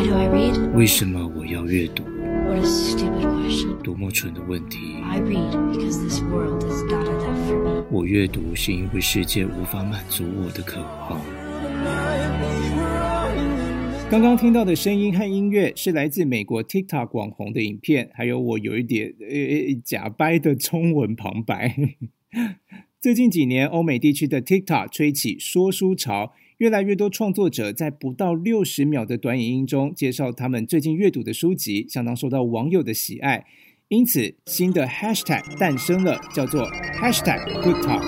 Why do I read? 为什么我要阅读？What a stupid question. 多么蠢的问题！I read because this world is not enough for me. 我阅读是因为世界无法满足我的渴望。刚刚听到的声音和音乐是来自美国 TikTok 网红的影片，还有我有一点呃假掰的中文旁白。最近几年，欧美地区的 TikTok 吹起说书潮，越来越多创作者在不到六十秒的短影音中介绍他们最近阅读的书籍，相当受到网友的喜爱。因此，新的 Hashtag 诞生了，叫做 Hashtag Good Talk。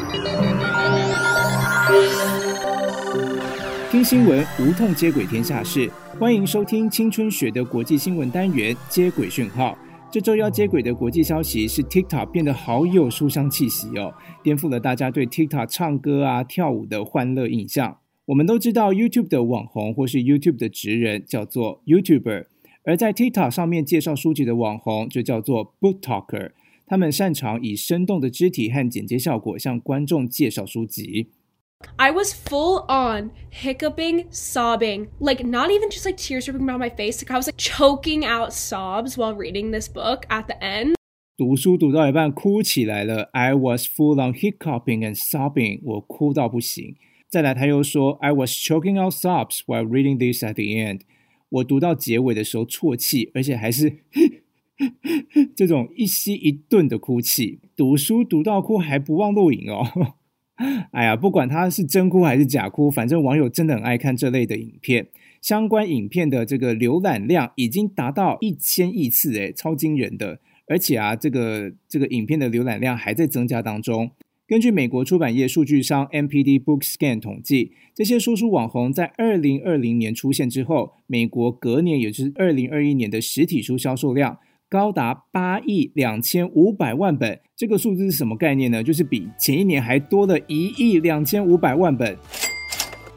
听新闻无痛接轨天下事，欢迎收听青春学的国际新闻单元接轨讯号。这周要接轨的国际消息是 TikTok 变得好有书香气息哦，颠覆了大家对 TikTok 唱歌啊、跳舞的欢乐印象。我们都知道 YouTube 的网红或是 YouTube 的职人叫做 YouTuber，而在 TikTok 上面介绍书籍的网红就叫做 Book Talker。他们擅长以生动的肢体和剪接效果向观众介绍书籍。 I was full on hiccuping, sobbing, like not even just like tears dripping down my face. Like I was like choking out sobs while reading this book at the end. 读书读到一半哭起来了，I was full on hiccuping and sobbing，我哭到不行。 再来，他又说，I was choking out sobs while reading this at the end，我读到结尾的时候啜泣，而且还是 这种一吸一顿的哭泣。读书读到哭还不忘录影哦。哎呀，不管他是真哭还是假哭，反正网友真的很爱看这类的影片。相关影片的这个浏览量已经达到一千亿次，诶，超惊人的。而且啊，这个这个影片的浏览量还在增加当中。根据美国出版业数据商 MPD Bookscan 统计，这些说书网红在二零二零年出现之后，美国隔年也就是二零二一年的实体书销售量高达八亿两千五百万本。这个数字是什么概念呢？就是比前一年还多了一亿两千五百万本。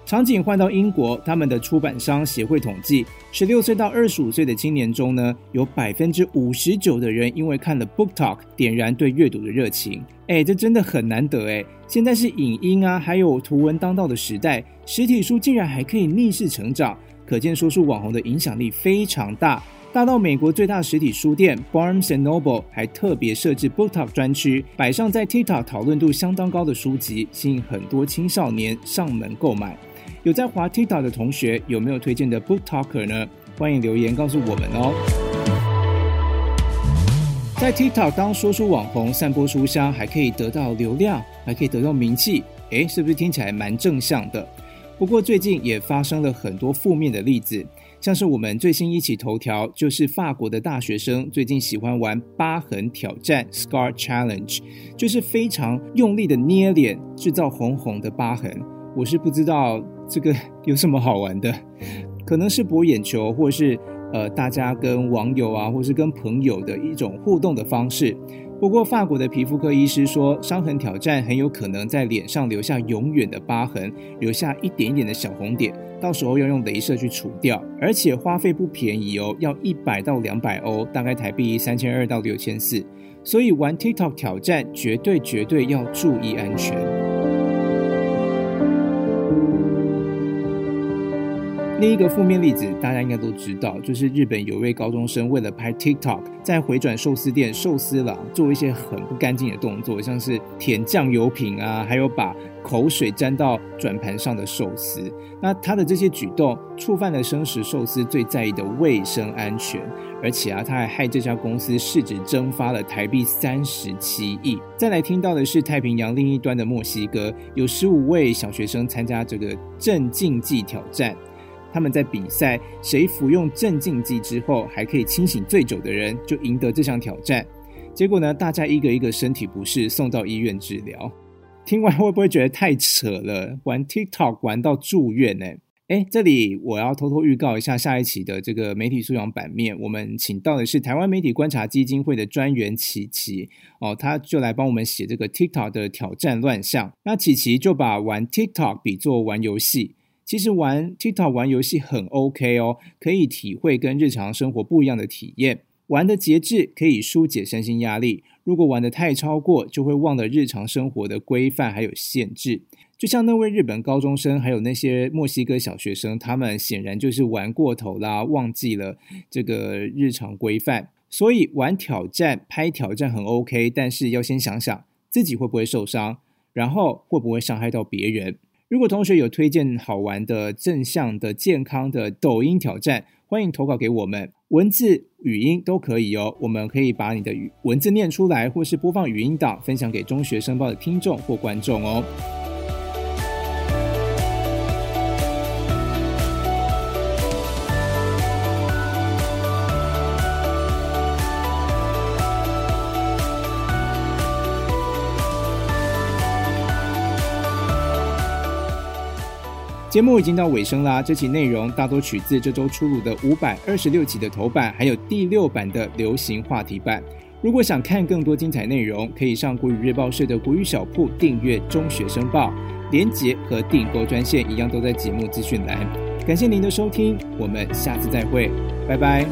场景换到英国，他们的出版商协会统计，十六岁到二十五岁的青年中呢，有百分之五十九的人因为看了 Book Talk 点燃对阅读的热情。哎，这真的很难得哎！现在是影音啊，还有图文当道的时代，实体书竟然还可以逆势成长，可见说书网红的影响力非常大。大到美国最大实体书店 Barnes and Noble 还特别设置 Book Talk 专区，摆上在 TikTok 讨论度相当高的书籍，吸引很多青少年上门购买。有在滑 TikTok 的同学，有没有推荐的 Book Talker 呢？欢迎留言告诉我们哦。在 TikTok 当说书网红，散播书香，还可以得到流量，还可以得到名气，诶，是不是听起来蛮正向的？不过最近也发生了很多负面的例子。像是我们最新一起头条，就是法国的大学生最近喜欢玩疤痕挑战 （Scar Challenge），就是非常用力的捏脸，制造红红的疤痕。我是不知道这个 有什么好玩的，可能是博眼球，或是呃大家跟网友啊，或是跟朋友的一种互动的方式。不过，法国的皮肤科医师说，伤痕挑战很有可能在脸上留下永远的疤痕，留下一点一点的小红点，到时候要用镭射去除掉，而且花费不便宜哦，要一百到两百欧，大概台币三千二到六千四。所以玩 TikTok 挑战，绝对绝对要注意安全。另一个负面例子，大家应该都知道，就是日本有位高中生为了拍 TikTok，在回转寿司店寿司郎做一些很不干净的动作，像是舔酱油瓶啊，还有把口水沾到转盘上的寿司。那他的这些举动触犯了生食寿司最在意的卫生安全，而且啊，他还害这家公司市值蒸发了台币三十七亿。再来听到的是太平洋另一端的墨西哥，有十五位小学生参加这个镇静剂挑战。他们在比赛，谁服用镇静剂之后还可以清醒醉酒的人，就赢得这项挑战。结果呢，大家一个一个身体不适，送到医院治疗。听完会不会觉得太扯了？玩 TikTok 玩到住院呢？哎，这里我要偷偷预告一下下一期的这个媒体素养版面，我们请到的是台湾媒体观察基金会的专员琪琪哦，他就来帮我们写这个 TikTok 的挑战乱象。那琪琪就把玩 TikTok 比作玩游戏。其实玩 TikTok 玩游戏很 OK 哦，可以体会跟日常生活不一样的体验。玩的节制可以疏解身心压力，如果玩的太超过，就会忘了日常生活的规范还有限制。就像那位日本高中生，还有那些墨西哥小学生，他们显然就是玩过头啦，忘记了这个日常规范。所以玩挑战、拍挑战很 OK，但是要先想想自己会不会受伤，然后会不会伤害到别人。如果同学有推荐好玩的、正向的、健康的抖音挑战，欢迎投稿给我们，文字、语音都可以哦。我们可以把你的文字念出来，或是播放语音档，分享给中学生报的听众或观众哦。节目已经到尾声啦，这期内容大多取自这周出炉的五百二十六期的头版，还有第六版的流行话题版。如果想看更多精彩内容，可以上国语日报社的国语小铺订阅《中学生报》，连结和订购专线一样都在节目资讯栏。感谢您的收听，我们下次再会，拜拜。